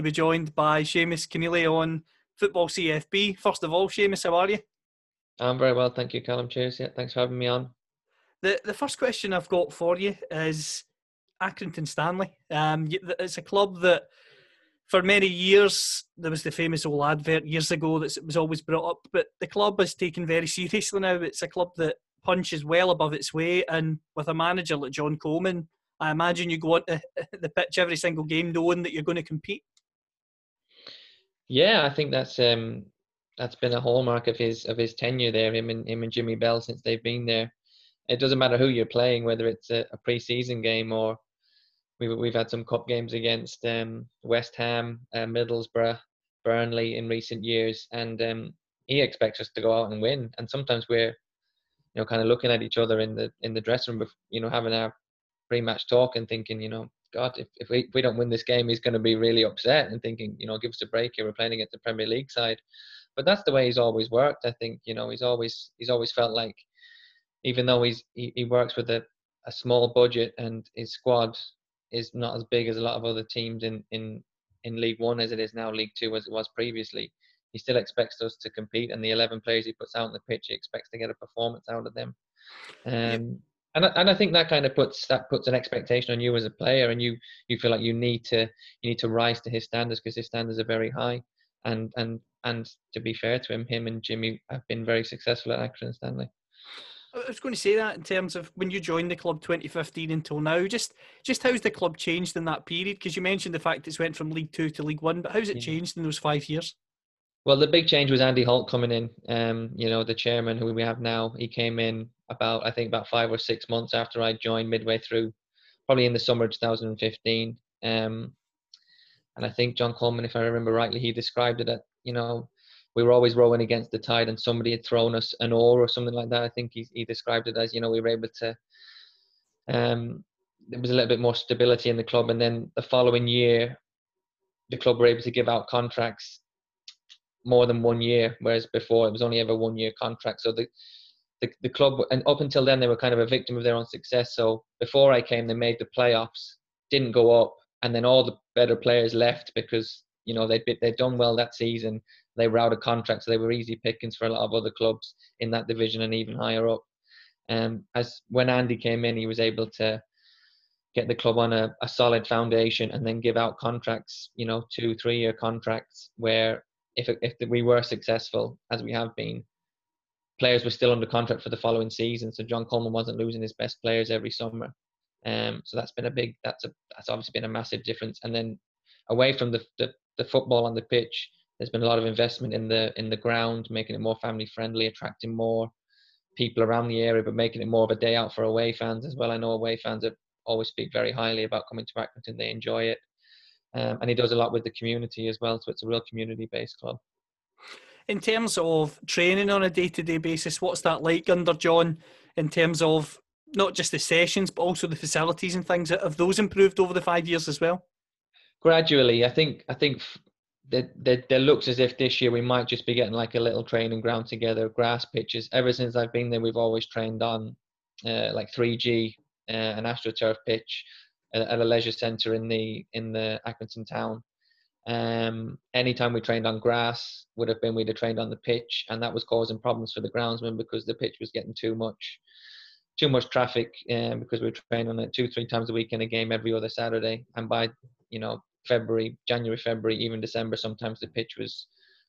To be joined by Seamus Conneely on Football CFB. First of all, Seamus, how are you? I'm very well, thank you, Callum. Cheers. Yeah, thanks for having me on. The the first question I've got for you is Accrington Stanley. Um, it's a club that for many years there was the famous old advert years ago that was always brought up, but the club is taken very seriously now. It's a club that punches well above its weight, and with a manager like John Coleman, I imagine you go onto the pitch every single game knowing that you're going to compete. Yeah, I think that's um that's been a hallmark of his of his tenure there. Him and him and Jimmy Bell since they've been there. It doesn't matter who you're playing, whether it's a, a pre-season game or we've we've had some cup games against um, West Ham, uh, Middlesbrough, Burnley in recent years, and um, he expects us to go out and win. And sometimes we're you know kind of looking at each other in the in the dressing room, you know, having our pre-match talk and thinking, you know, God, if, if we if we don't win this game, he's going to be really upset and thinking, you know, give us a break here. We're playing against the Premier League side, but that's the way he's always worked. I think, you know, he's always he's always felt like, even though he's he, he works with a, a small budget and his squad is not as big as a lot of other teams in in in League One as it is now League Two as it was previously. He still expects us to compete, and the 11 players he puts out on the pitch, he expects to get a performance out of them. Um, and I, and I think that kind of puts that puts an expectation on you as a player, and you you feel like you need to you need to rise to his standards because his standards are very high. And and and to be fair to him, him and Jimmy have been very successful at Accrington Stanley. I was going to say that in terms of when you joined the club 2015 until now, just just how's the club changed in that period? Because you mentioned the fact it's went from League Two to League One, but how's it Yeah. changed in those five years? Well, the big change was Andy Holt coming in. Um, you know, the chairman who we have now. He came in about I think about five or six months after I joined, midway through, probably in the summer of 2015. Um, and I think John Coleman, if I remember rightly, he described it at you know we were always rowing against the tide, and somebody had thrown us an oar or something like that. I think he he described it as you know we were able to. Um, there was a little bit more stability in the club, and then the following year, the club were able to give out contracts more than one year, whereas before it was only ever one year contract. So the, the the club and up until then they were kind of a victim of their own success. So before I came, they made the playoffs, didn't go up, and then all the better players left because you know they'd they'd done well that season. They were out of contract, so they were easy pickings for a lot of other clubs in that division and even higher up. Um, as when Andy came in, he was able to get the club on a, a solid foundation and then give out contracts, you know, two, three year contracts where if, if we were successful, as we have been, players were still under contract for the following season. So John Coleman wasn't losing his best players every summer. Um, so that's been a big, that's a, that's obviously been a massive difference. And then away from the, the, the football on the pitch, there's been a lot of investment in the, in the ground, making it more family friendly, attracting more people around the area, but making it more of a day out for away fans as well. I know away fans are, always speak very highly about coming to Accrington. They enjoy it. Um, and he does a lot with the community as well. So it's a real community based club. In terms of training on a day to day basis, what's that like under John in terms of not just the sessions, but also the facilities and things? Have those improved over the five years as well? Gradually, I think I think there, there, there looks as if this year we might just be getting like a little training ground together, grass pitches. Ever since I've been there, we've always trained on uh, like 3G, uh, an AstroTurf pitch at, a leisure centre in the in the Accrington town. Um, anytime we trained on grass would have been we'd have trained on the pitch, and that was causing problems for the groundsman because the pitch was getting too much, too much traffic. Um, because we were training on it two, three times a week in a game every other Saturday, and by you know February, January, February, even December, sometimes the pitch was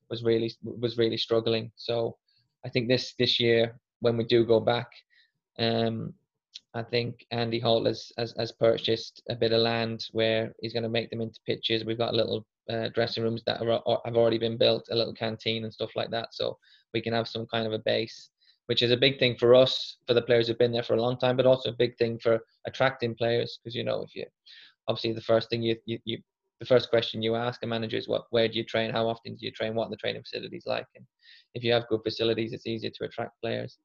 was really was really struggling. So I think this this year when we do go back, um, I think Andy Holt has, has has purchased a bit of land where he's going to make them into pitches. We've got little uh, dressing rooms that are, are- have already been built, a little canteen and stuff like that, so we can have some kind of a base. which is a big thing for us, for the players who've been there for a long time, but also a big thing for attracting players. Because you know, if you obviously the first thing you, you, you the first question you ask a manager is what where do you train how often do you train what are the training facilities like and if you have good facilities it's easier to attract players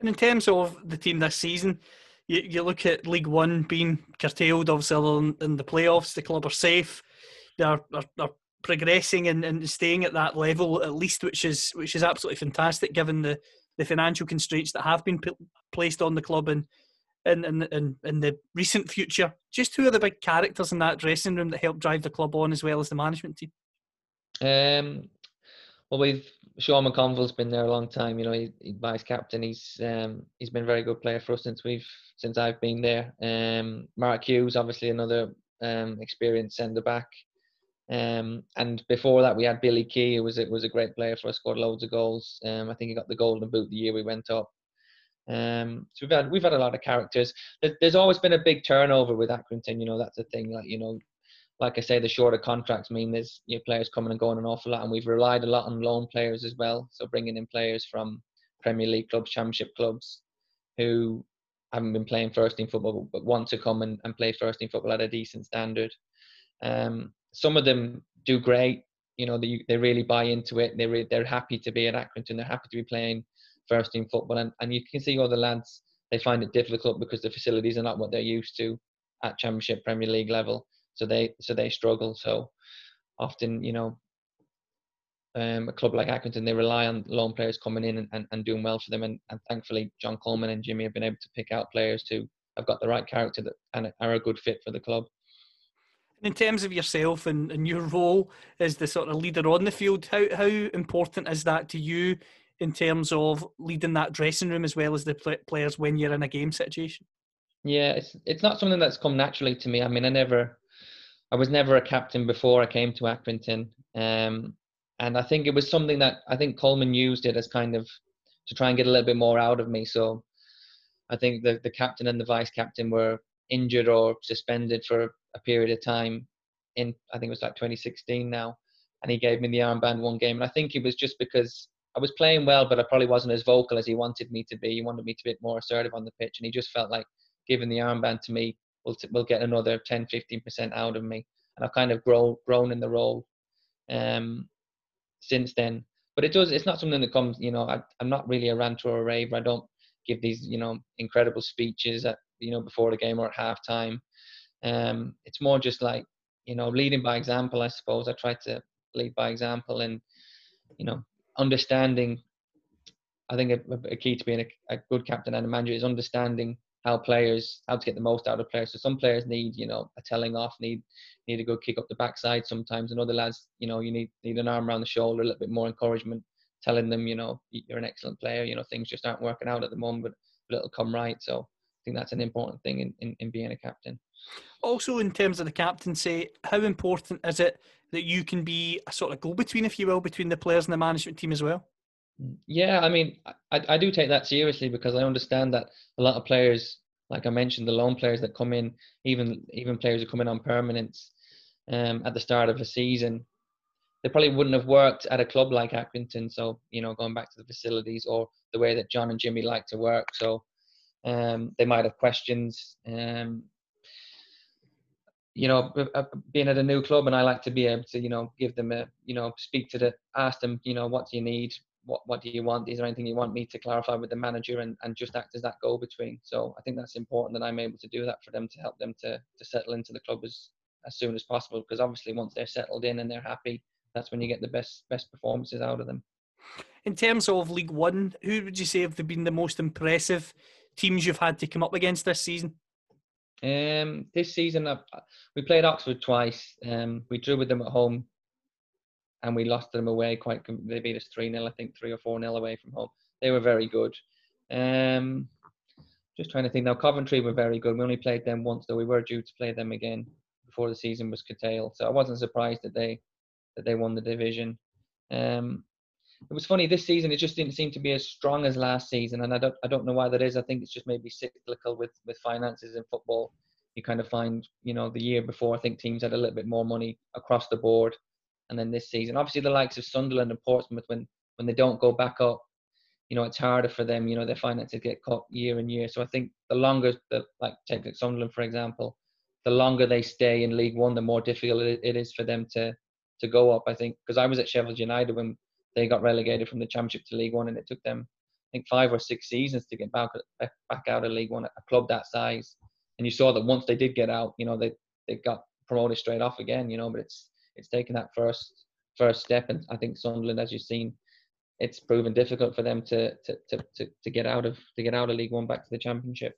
and in terms of the team this season you, you look at league one being curtailed obviously in, in the playoffs the club are safe they're, they're, they're progressing and, and staying at that level at least which is which is absolutely fantastic given the the financial constraints that have been p- placed on the club in, in, in, in the recent future. Just who are the big characters in that dressing room that help drive the club on as well as the management team? Um, well, we've Sean McConville's been there a long time. You know, he, he's vice captain. He's um, he's been a very good player for us since we've since I've been there. Um, Mark Hughes, obviously another um, experienced centre back. Um, and before that, we had Billy Kee, who was it was a great player for us, scored loads of goals. Um, I think he got the golden boot the year we went up. Um, so we've had we've had a lot of characters. There's, there's always been a big turnover with Accrington. You know that's the thing. Like you know, like I say, the shorter contracts mean there's you know, players coming and going an awful lot, and we've relied a lot on loan players as well. So bringing in players from Premier League clubs, Championship clubs, who haven't been playing first team football but want to come and, and play first team football at a decent standard. Um, some of them do great. You know, they, they really buy into it. They re- they're happy to be at Accrington. They're happy to be playing first team football, and, and you can see all the lads they find it difficult because the facilities are not what they're used to at Championship Premier League level. So they so they struggle. So often, you know, um, a club like Accrington, they rely on loan players coming in and, and, and doing well for them. And, and thankfully, John Coleman and Jimmy have been able to pick out players who have got the right character that, and are a good fit for the club. In terms of yourself and, and your role as the sort of leader on the field, how, how important is that to you in terms of leading that dressing room as well as the players when you're in a game situation? Yeah, it's it's not something that's come naturally to me. I mean, I never, I was never a captain before I came to Accrington, um, and I think it was something that I think Coleman used it as kind of to try and get a little bit more out of me. So I think the the captain and the vice captain were injured or suspended for a period of time. In I think it was like 2016 now, and he gave me the armband one game, and I think it was just because I was playing well, but I probably wasn't as vocal as he wanted me to be. He wanted me to be more assertive on the pitch, and he just felt like giving the armband to me will will get another 10, 15% out of me. And I've kind of grown grown in the role um, since then. But it does. It's not something that comes. You know, I, I'm not really a ranter or a raver. I don't give these you know incredible speeches at you know before the game or at halftime. Um, it's more just like you know leading by example. I suppose I try to lead by example and you know understanding. I think a, a key to being a, a, good captain and a manager is understanding how players how to get the most out of players. So some players need you know a telling off, need need a good kick up the backside sometimes, and other lads you know you need need an arm around the shoulder, a little bit more encouragement, telling them you know you're an excellent player. You know things just aren't working out at the moment, but, but it'll come right. So I think that's an important thing in, in, in being a captain. Also, in terms of the captaincy, how important is it that you can be a sort of go between, if you will, between the players and the management team as well? Yeah, I mean, I, I do take that seriously because I understand that a lot of players, like I mentioned, the loan players that come in, even even players who come in on permanence um, at the start of a season, they probably wouldn't have worked at a club like Accrington. So you know, going back to the facilities or the way that John and Jimmy like to work, so um, they might have questions. Um, you know, uh, being at a new club, and I like to be able to, you know, give them a, you know, speak to the, ask them, you know, what do you need, what what do you want? Is there anything you want me to clarify with the manager, and, and just act as that go between. So I think that's important that I'm able to do that for them to help them to to settle into the club as as soon as possible. Because obviously, once they're settled in and they're happy, that's when you get the best best performances out of them. In terms of League One, who would you say have been the most impressive teams you've had to come up against this season? Um, this season, I've, we played Oxford twice. Um, we drew with them at home, and we lost them away. Quite, they beat us three 0 I think three or four 0 away from home. They were very good. Um, just trying to think now. Coventry were very good. We only played them once, though. We were due to play them again before the season was curtailed. So I wasn't surprised that they that they won the division. Um, it was funny this season. It just didn't seem to be as strong as last season, and I don't I don't know why that is. I think it's just maybe cyclical with with finances in football. You kind of find you know the year before I think teams had a little bit more money across the board, and then this season, obviously the likes of Sunderland and Portsmouth when when they don't go back up, you know, it's harder for them. You know, their finances get cut year and year. So I think the longer the like take Sunderland for example, the longer they stay in League One, the more difficult it is for them to to go up. I think because I was at Sheffield United when they got relegated from the Championship to League One, and it took them I think five or six seasons to get back back out of League One. A club that size, and you saw that once they did get out, you know, they they got promoted straight off again. You know, but it's it's taken that first first step, and I think Sunderland, as you've seen, it's proven difficult for them to to, to, to, to get out of to get out of League One back to the Championship.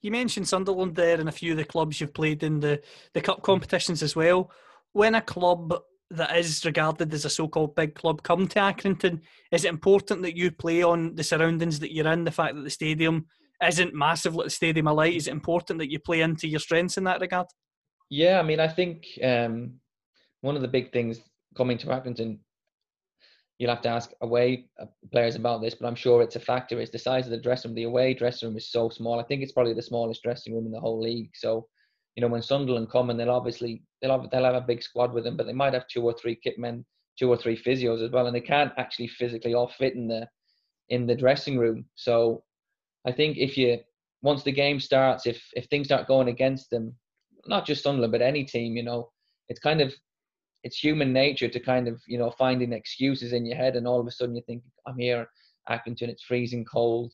You mentioned Sunderland there and a few of the clubs you've played in the, the cup competitions as well. When a club that is regarded as a so-called big club come to Accrington, is it important that you play on the surroundings that you're in? The fact that the stadium isn't massive like the Stadium of Light, is it important that you play into your strengths in that regard? Yeah, I mean, I think um, one of the big things coming to Accrington you'll have to ask away uh, players about this, but I'm sure it's a factor. Is the size of the dressing room. The away dressing room is so small. I think it's probably the smallest dressing room in the whole league. So, you know, when Sunderland come and they'll obviously they'll have, they'll have a big squad with them, but they might have two or three kit men, two or three physios as well, and they can't actually physically all fit in the in the dressing room. So, I think if you once the game starts, if if things start going against them, not just Sunderland but any team, you know, it's kind of it's human nature to kind of you know finding excuses in your head, and all of a sudden you think I'm here, Accrington, it's freezing cold.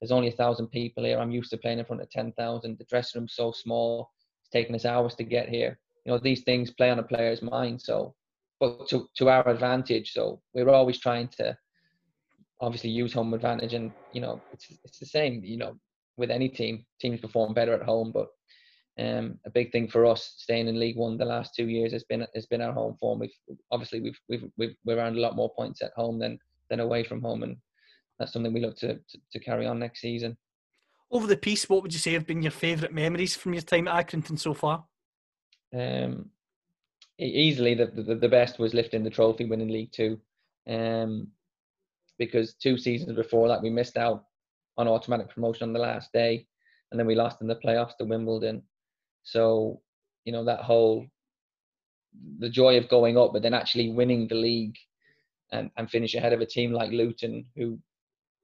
There's only a thousand people here. I'm used to playing in front of ten thousand. The dressing room's so small. It's taken us hours to get here. You know these things play on a player's mind. So, but to to our advantage. So we're always trying to obviously use home advantage, and you know it's it's the same. You know with any team, teams perform better at home, but um, a big thing for us staying in League One the last two years has been has been our home form. We've obviously we've we've we've we've earned a lot more points at home than than away from home, and that's something we look to to, to carry on next season. Over the piece, what would you say have been your favourite memories from your time at Accrington so far? Um, easily the, the the best was lifting the trophy, winning League Two, um, because two seasons before that we missed out on automatic promotion on the last day, and then we lost in the playoffs to Wimbledon so, you know, that whole the joy of going up, but then actually winning the league and, and finish ahead of a team like Luton, who,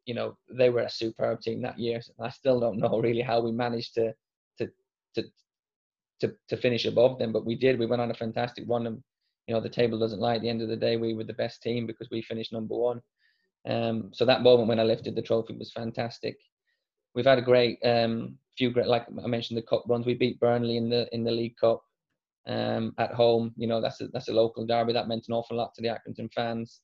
you know, they were a superb team that year. I still don't know really how we managed to to to to, to finish above them, but we did. We went on a fantastic run, and you know, the table doesn't lie. At the end of the day, we were the best team because we finished number one. Um, so that moment when I lifted the trophy was fantastic. We've had a great um, few great, like I mentioned, the cup runs. We beat Burnley in the in the League Cup um, at home. You know, that's a, that's a local derby. That meant an awful lot to the Accrington fans.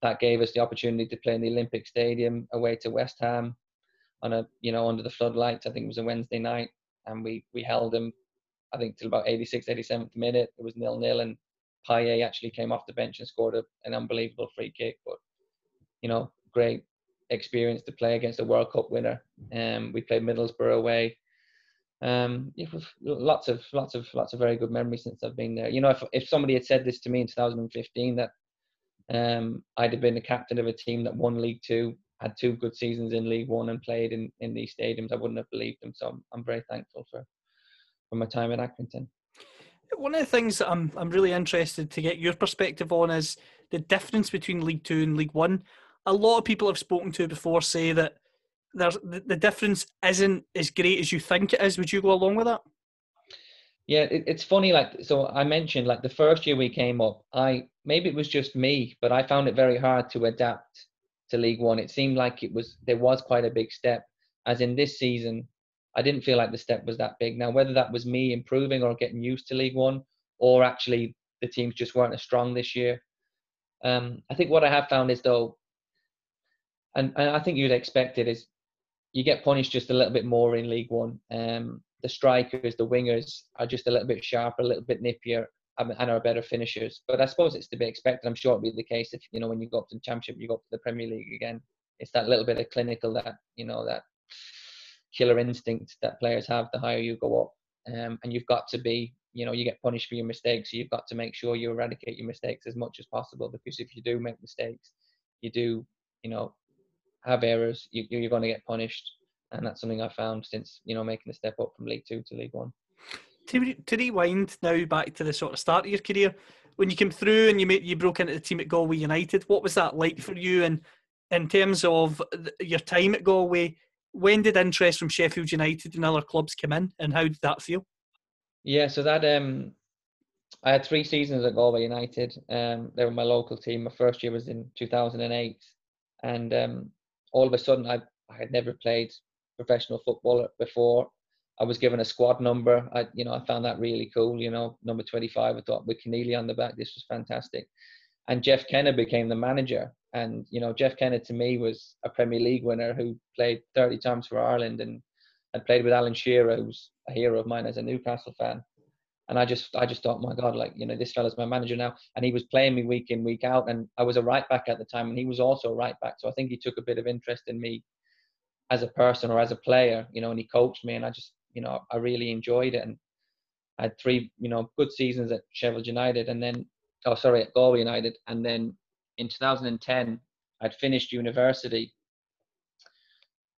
That gave us the opportunity to play in the Olympic Stadium away to West Ham on a you know under the floodlights. I think it was a Wednesday night, and we we held them. I think till about 86, 87th minute. It was nil nil, and Payet actually came off the bench and scored a, an unbelievable free kick. But you know, great experience to play against a World Cup winner. Um, we played Middlesbrough away. Um, yeah, lots of lots of lots of very good memories since I've been there. You know, if if somebody had said this to me in 2015 that um, I'd have been the captain of a team that won League Two, had two good seasons in League One, and played in in these stadiums, I wouldn't have believed them. So I'm, I'm very thankful for for my time at Accrington. One of the things that I'm I'm really interested to get your perspective on is the difference between League Two and League One a lot of people I've spoken to before say that there's the, difference isn't as great as you think it is. Would you go along with that? Yeah, it, it's funny. Like, so I mentioned, like the first year we came up, I maybe it was just me, but I found it very hard to adapt to League One. It seemed like it was there was quite a big step. As in this season, I didn't feel like the step was that big. Now, whether that was me improving or getting used to League One, or actually the teams just weren't as strong this year. Um, I think what I have found is though and, and I think you'd expect it is you get punished just a little bit more in League One. Um, the strikers, the wingers are just a little bit sharper, a little bit nippier, and are better finishers. But I suppose it's to be expected. I'm sure it'll be the case if you know when you go up to the Championship, you go up to the Premier League again. It's that little bit of clinical that you know that killer instinct that players have. The higher you go up, um, and you've got to be, you know, you get punished for your mistakes. So you've got to make sure you eradicate your mistakes as much as possible because if you do make mistakes, you do, you know, have errors, you, you're going to get punished, and that's something I found since you know making the step up from League Two to League One. To, to rewind now back to the sort of start of your career, when you came through and you made, you broke into the team at Galway United, what was that like for you? And in terms of your time at Galway, when did interest from Sheffield United and other clubs come in, and how did that feel? Yeah, so that um, I had three seasons at Galway United. Um, they were my local team. My first year was in 2008, and um, all of a sudden, I I had never played professional football before. I was given a squad number. I, you know, I found that really cool. You know, number 25. I thought with Conneely on the back, this was fantastic. And Jeff Kenna became the manager. And you know, Jeff Kenna to me was a Premier League winner who played 30 times for Ireland and had played with Alan Shearer, who's a hero of mine as a Newcastle fan. And I just, I just thought, my God, like you know, this fella's my manager now, and he was playing me week in, week out. And I was a right back at the time, and he was also a right back. So I think he took a bit of interest in me as a person or as a player, you know, and he coached me, and I just, you know, I really enjoyed it. And I had three, you know, good seasons at Sheffield United, and then, oh, sorry, at Galway United, and then in 2010, I'd finished university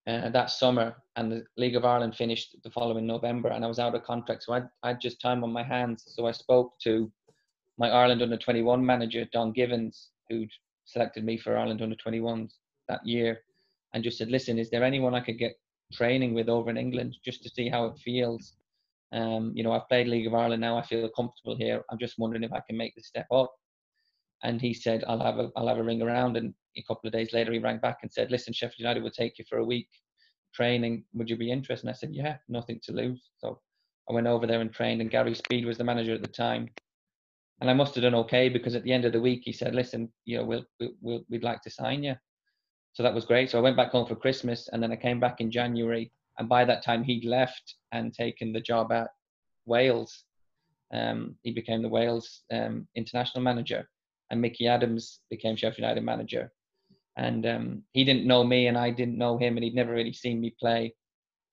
uh, that summer, and the League of Ireland finished the following November, and I was out of contract, so I had just time on my hands. So I spoke to my Ireland under 21 manager Don Givens, who'd selected me for Ireland under 21s that year, and just said, "Listen, is there anyone I could get training with over in England just to see how it feels?" Um, you know, I've played League of Ireland now. I feel comfortable here. I'm just wondering if I can make the step up. And he said, "I'll have a I'll have a ring around." And a couple of days later, he rang back and said, "Listen, Sheffield United will take you for a week training. Would you be interested?" And I said, "Yeah, nothing to lose." So I went over there and trained. And Gary Speed was the manager at the time. And I must have done okay because at the end of the week he said, "Listen, you know, we'll, we'll we'd like to sign you." So that was great. So I went back home for Christmas, and then I came back in January. And by that time, he'd left and taken the job at Wales. Um, he became the Wales um, international manager, and Micky Adams became Sheffield United manager. And um, he didn't know me, and I didn't know him, and he'd never really seen me play.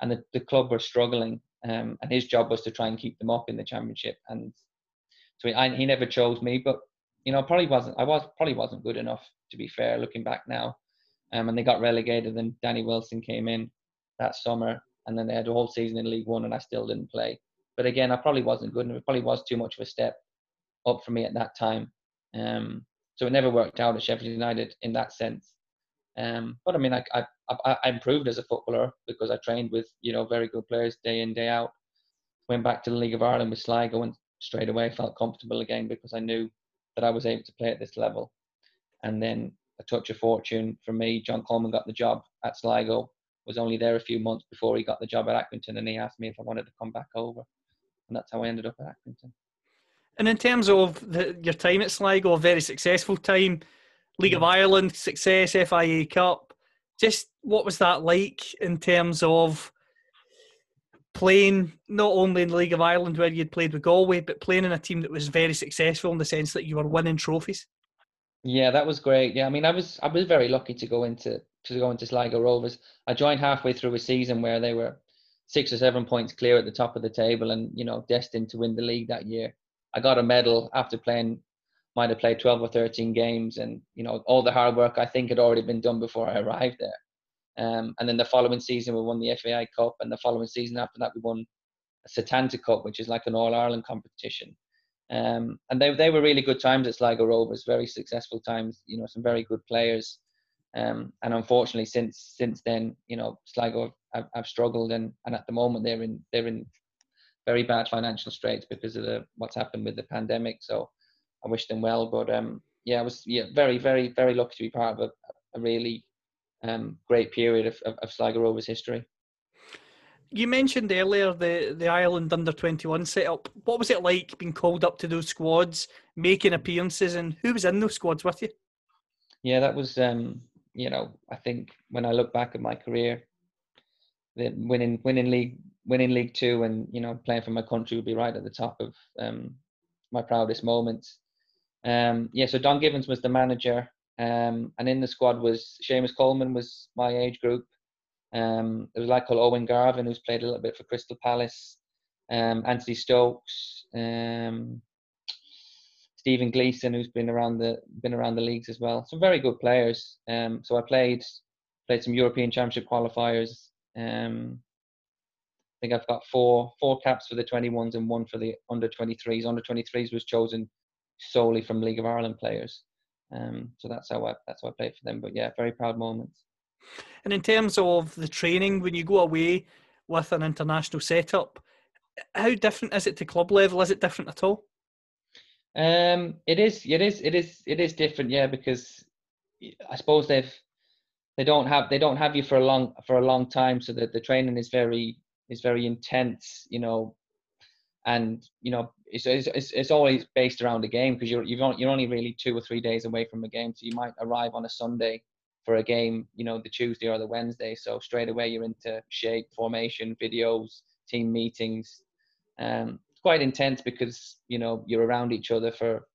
And the, the club were struggling, um, and his job was to try and keep them up in the championship. And so he, I, he never chose me, but you know, probably wasn't. I was probably wasn't good enough to be fair. Looking back now, um, and they got relegated. And Danny Wilson came in that summer, and then they had a whole season in League One, and I still didn't play. But again, I probably wasn't good enough. It probably was too much of a step up for me at that time. Um, so it never worked out at Sheffield United in that sense. Um, but I mean, I, I, I, improved as a footballer because I trained with you know very good players day in day out. Went back to the League of Ireland with Sligo and straight away felt comfortable again because I knew that I was able to play at this level. And then a touch of fortune for me, John Coleman got the job at Sligo. Was only there a few months before he got the job at Accrington, and he asked me if I wanted to come back over, and that's how I ended up at Accrington. And in terms of the, your time at Sligo, a very successful time, League of Ireland success, FAI Cup. Just what was that like in terms of playing not only in the League of Ireland where you'd played with Galway, but playing in a team that was very successful in the sense that you were winning trophies? Yeah, that was great. Yeah, I mean, I was I was very lucky to go into to go into Sligo Rovers. I joined halfway through a season where they were six or seven points clear at the top of the table, and you know, destined to win the league that year. I got a medal after playing, might have played twelve or thirteen games, and you know, all the hard work I think had already been done before I arrived there. Um, and then the following season, we won the FAI Cup, and the following season after that, we won a Setanta Cup, which is like an All Ireland competition. Um, and they, they were really good times at Sligo Rovers, very successful times. You know, some very good players. Um, and unfortunately, since since then, you know, Sligo have, have struggled, and, and at the moment they're in they're in very bad financial straits because of the what's happened with the pandemic. So I wish them well, but um, yeah, I was yeah very very very lucky to be part of a, a really um, great period of, of, of Sligo Rovers history. You mentioned earlier the, the Ireland under 21 setup. What was it like being called up to those squads, making appearances, and who was in those squads with you? Yeah, that was, um, you know, I think when I look back at my career, winning winning league winning League Two and you know playing for my country would be right at the top of um, my proudest moments. Um, yeah, so Don Givens was the manager, um, and in the squad was Seamus Coleman was my age group. Um, there was a lad called Owen Garvan who's played a little bit for Crystal Palace. Um, Anthony Stokes, um, Stephen Gleeson, who's been around the been around the leagues as well. Some very good players. So I played played some European Championship qualifiers. Um, I think I've got four four caps for the 21s and one for the under 23s. Under 23s was chosen solely from League of Ireland players. Um, so that's how I that's how I played for them. But yeah, very proud moments. And in terms of the training, when you go away with an international setup, how different is it to club level? Is it different at all? Um, it is, it is, it is, it is different, yeah, because I suppose they've they don't have they don't have you for a long for a long time, so that the training is very is very intense, you know, and you know it's it's, it's always based around a game because you're you've you're only really two or three days away from a game, so you might arrive on a Sunday for a game, you know, the Tuesday or the Wednesday, so straight away you're into shape, formation, videos, team meetings. Um, it's quite intense because you know you're around each other for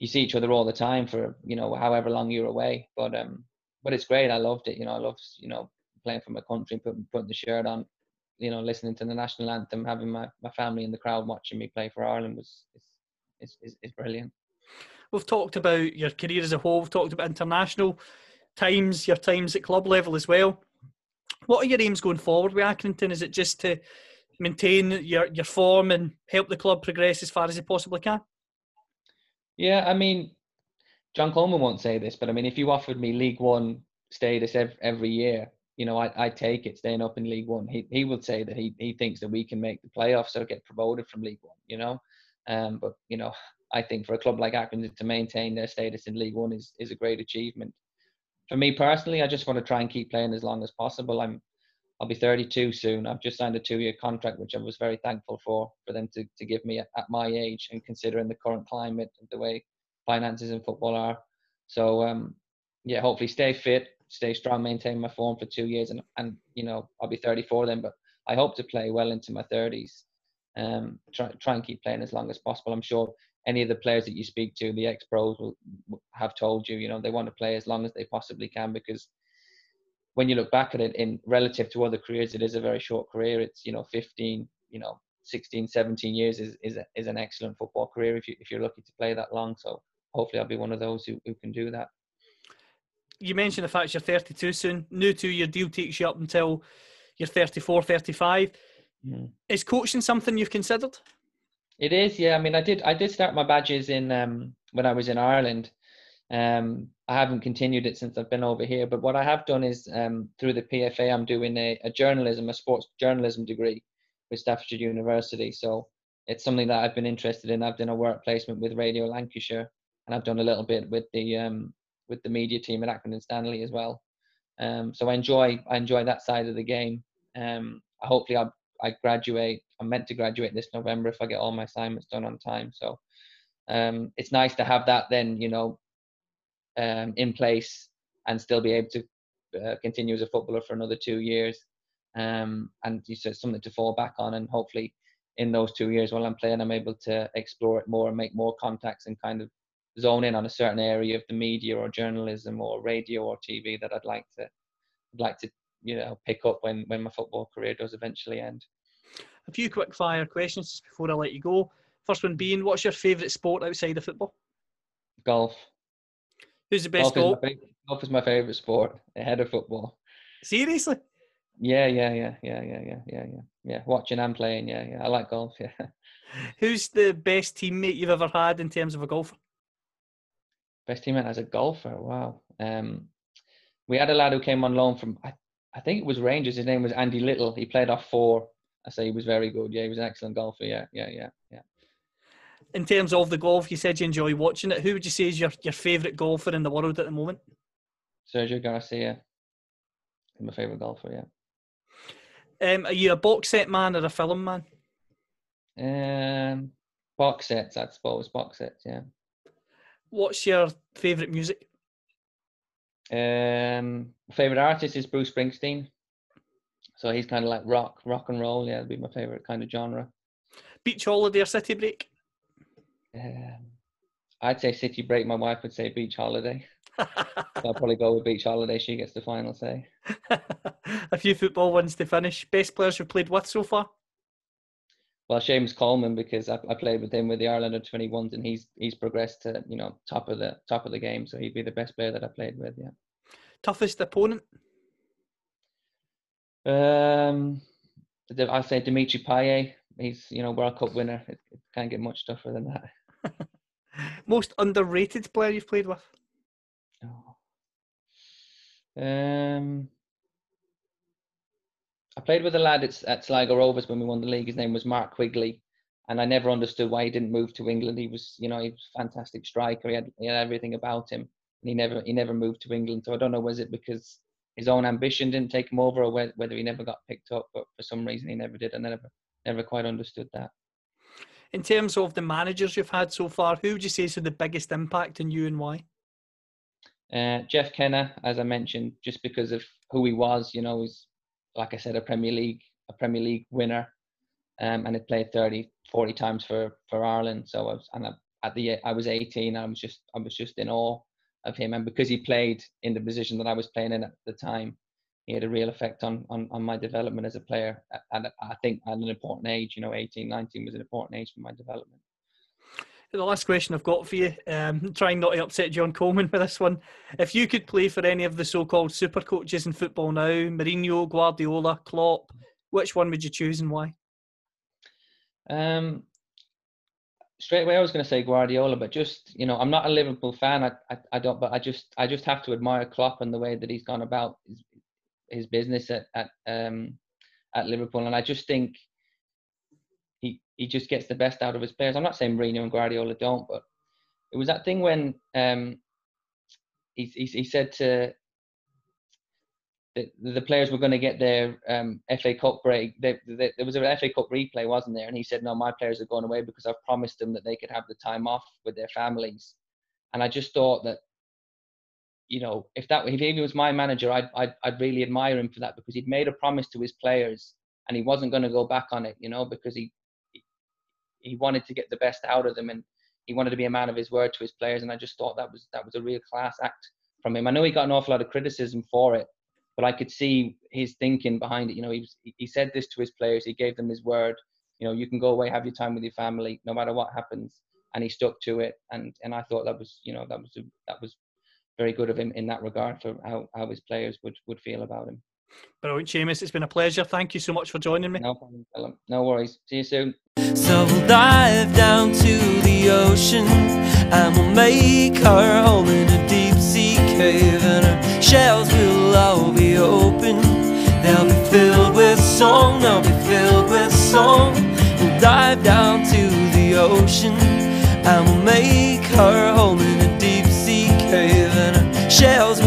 you see each other all the time for you know however long you're away. But um, but it's great. I loved it. You know, I love you know playing for my country, putting putting the shirt on. You know, listening to the national anthem, having my, my family in the crowd watching me play for Ireland was is is, is brilliant. We've talked about your career as a whole. We've talked about international times, your times at club level as well. What are your aims going forward with Accrington? Is it just to maintain your, your form and help the club progress as far as it possibly can? Yeah, I mean, John Coleman won't say this, but I mean, if you offered me League One status every, year, you know, I, I'd take it staying up in League One. He, he would say that he, he thinks that we can make the playoffs or get promoted from League One, you know. Um, but, you know, I think for a club like Accrington to maintain their status in League One is, is a great achievement. For me personally, I just want to try and keep playing as long as possible. I'm I'll be 32 soon. I've just signed a two-year contract, which I was very thankful for for them to, to give me at, at my age and considering the current climate and the way finances in football are. So um, yeah, hopefully stay fit, stay strong, maintain my form for two years, and and you know I'll be 34 then, but I hope to play well into my 30s. Um, try try and keep playing as long as possible. I'm sure any of the players that you speak to, the ex pros, will have told you, you know, they want to play as long as they possibly can because when you look back at it in relative to other careers, it is a very short career. It's you know 15, you know 16, 17 years is is, a, is an excellent football career if you if you're lucky to play that long. So hopefully I'll be one of those who, who can do that. You mentioned the fact you're 32 soon. New two-year deal takes you up until you're 34, 35. Mm. Is coaching something you've considered? It is, yeah. I mean, I did I did start my badges in um, when I was in Ireland. Um, I haven't continued it since I've been over here, but what I have done is um, through the PFA, I'm doing a, a journalism, a sports journalism degree with Staffordshire University. So it's something that I've been interested in. I've done a work placement with Radio Lancashire, and I've done a little bit with the um, with the media team at Accrington Stanley as well. Um, so I enjoy I enjoy that side of the game. Um, hopefully I I graduate. I'm meant to graduate this November if I get all my assignments done on time. So um, it's nice to have that then you know um, in place and still be able to uh, continue as a footballer for another two years. Um, and you said something to fall back on, and hopefully, in those two years while I'm playing, I'm able to explore it more and make more contacts and kind of zone in on a certain area of the media or journalism or radio or TV that I'd like to, I'd like to, you know, pick up when when my football career does eventually end. A few quick fire questions before I let you go. First one being, what's your favourite sport outside of football? Golf. Who's the best golf? Is golf is my favorite sport ahead of football. Seriously? Yeah, yeah, yeah, yeah, yeah, yeah, yeah, yeah. Yeah, watching and playing. Yeah, yeah. I like golf. Yeah. Who's the best teammate you've ever had in terms of a golfer? Best teammate as a golfer. Wow. Um, we had a lad who came on loan from I, I think it was Rangers. His name was Andy Little. He played off four. I say he was very good. Yeah, he was an excellent golfer. Yeah, yeah, yeah, yeah in terms of the golf, you said you enjoy watching it. Who would you say is your, your favourite golfer in the world at the moment? Sergio Garcia. He's my favourite golfer, yeah. Um, are you a box set man or a film man? Um, box sets, I suppose. Box sets, yeah. What's your favourite music? Um, favourite artist is Bruce Springsteen. So he's kind of like rock, rock and roll. Yeah, that'd be my favourite kind of genre. Beach holiday or city break? Um, I'd say city break. My wife would say beach holiday. so I'll probably go with beach holiday. She gets the final say. a few football wins to finish. Best players you've played with so far? Well, Seamus Coleman because I, I played with him with the Ireland under 21s, and he's he's progressed to you know top of the top of the game. So he'd be the best player that I played with. Yeah. Toughest opponent? Um, I say Dimitri Payet. He's you know World Cup winner. It, it can't get much tougher than that. Most underrated player you've played with? Oh. Um, I played with a lad at, at Sligo Rovers when we won the league. His name was Mark Quigley, and I never understood why he didn't move to England. He was, you know, he was a fantastic striker. He had, he had everything about him, and he never he never moved to England. So I don't know was it because his own ambition didn't take him over, or whether he never got picked up. But for some reason, he never did. And I never never quite understood that. In terms of the managers you've had so far, who would you say has had the biggest impact on you and why? Uh, Jeff Kenna, as I mentioned, just because of who he was, you know, he's like I said, a Premier League a Premier League winner, um, and had played 30, 40 times for for Ireland. So I was, and I, at the I was 18, I was just I was just in awe of him, and because he played in the position that I was playing in at the time, he had a real effect on on, on my development as a player. And I think at an important age, you know, 18, 19 was an important age for my development. The last question I've got for you, um, trying not to upset John Coleman with this one. If you could play for any of the so-called super coaches in football now, Mourinho, Guardiola, Klopp, which one would you choose and why? Um, straight away I was going to say Guardiola, but just you know I'm not a Liverpool fan. I, I, I don't, but I just I just have to admire Klopp and the way that he's gone about his, his business at at um at Liverpool, and I just think he he just gets the best out of his players. I'm not saying Mourinho and Guardiola don't, but it was that thing when um he he, he said to the, the players were going to get their um, FA Cup break. They, they, there was an FA Cup replay, wasn't there? And he said, "No, my players are going away because I've promised them that they could have the time off with their families." And I just thought that, you know, if that if he was my manager, I'd I'd, I'd really admire him for that because he'd made a promise to his players and he wasn't going to go back on it, you know, because he he wanted to get the best out of them and he wanted to be a man of his word to his players. And I just thought that was that was a real class act from him. I know he got an awful lot of criticism for it but I could see his thinking behind it. You know, he was, he said this to his players. He gave them his word. You know, you can go away, have your time with your family, no matter what happens, and he stuck to it. And and I thought that was, you know, that was a, that was very good of him in that regard for how, how his players would would feel about him. Brilliant, Seamus. It's been a pleasure. Thank you so much for joining me. No problem, No worries. See you soon. So we'll dive down to the ocean and we'll make our home in a deep sea cave. And our shells will all be open. They'll be filled with song, they'll be filled with song. We'll dive down to the ocean and we'll make our home in a deep sea cave. And our shells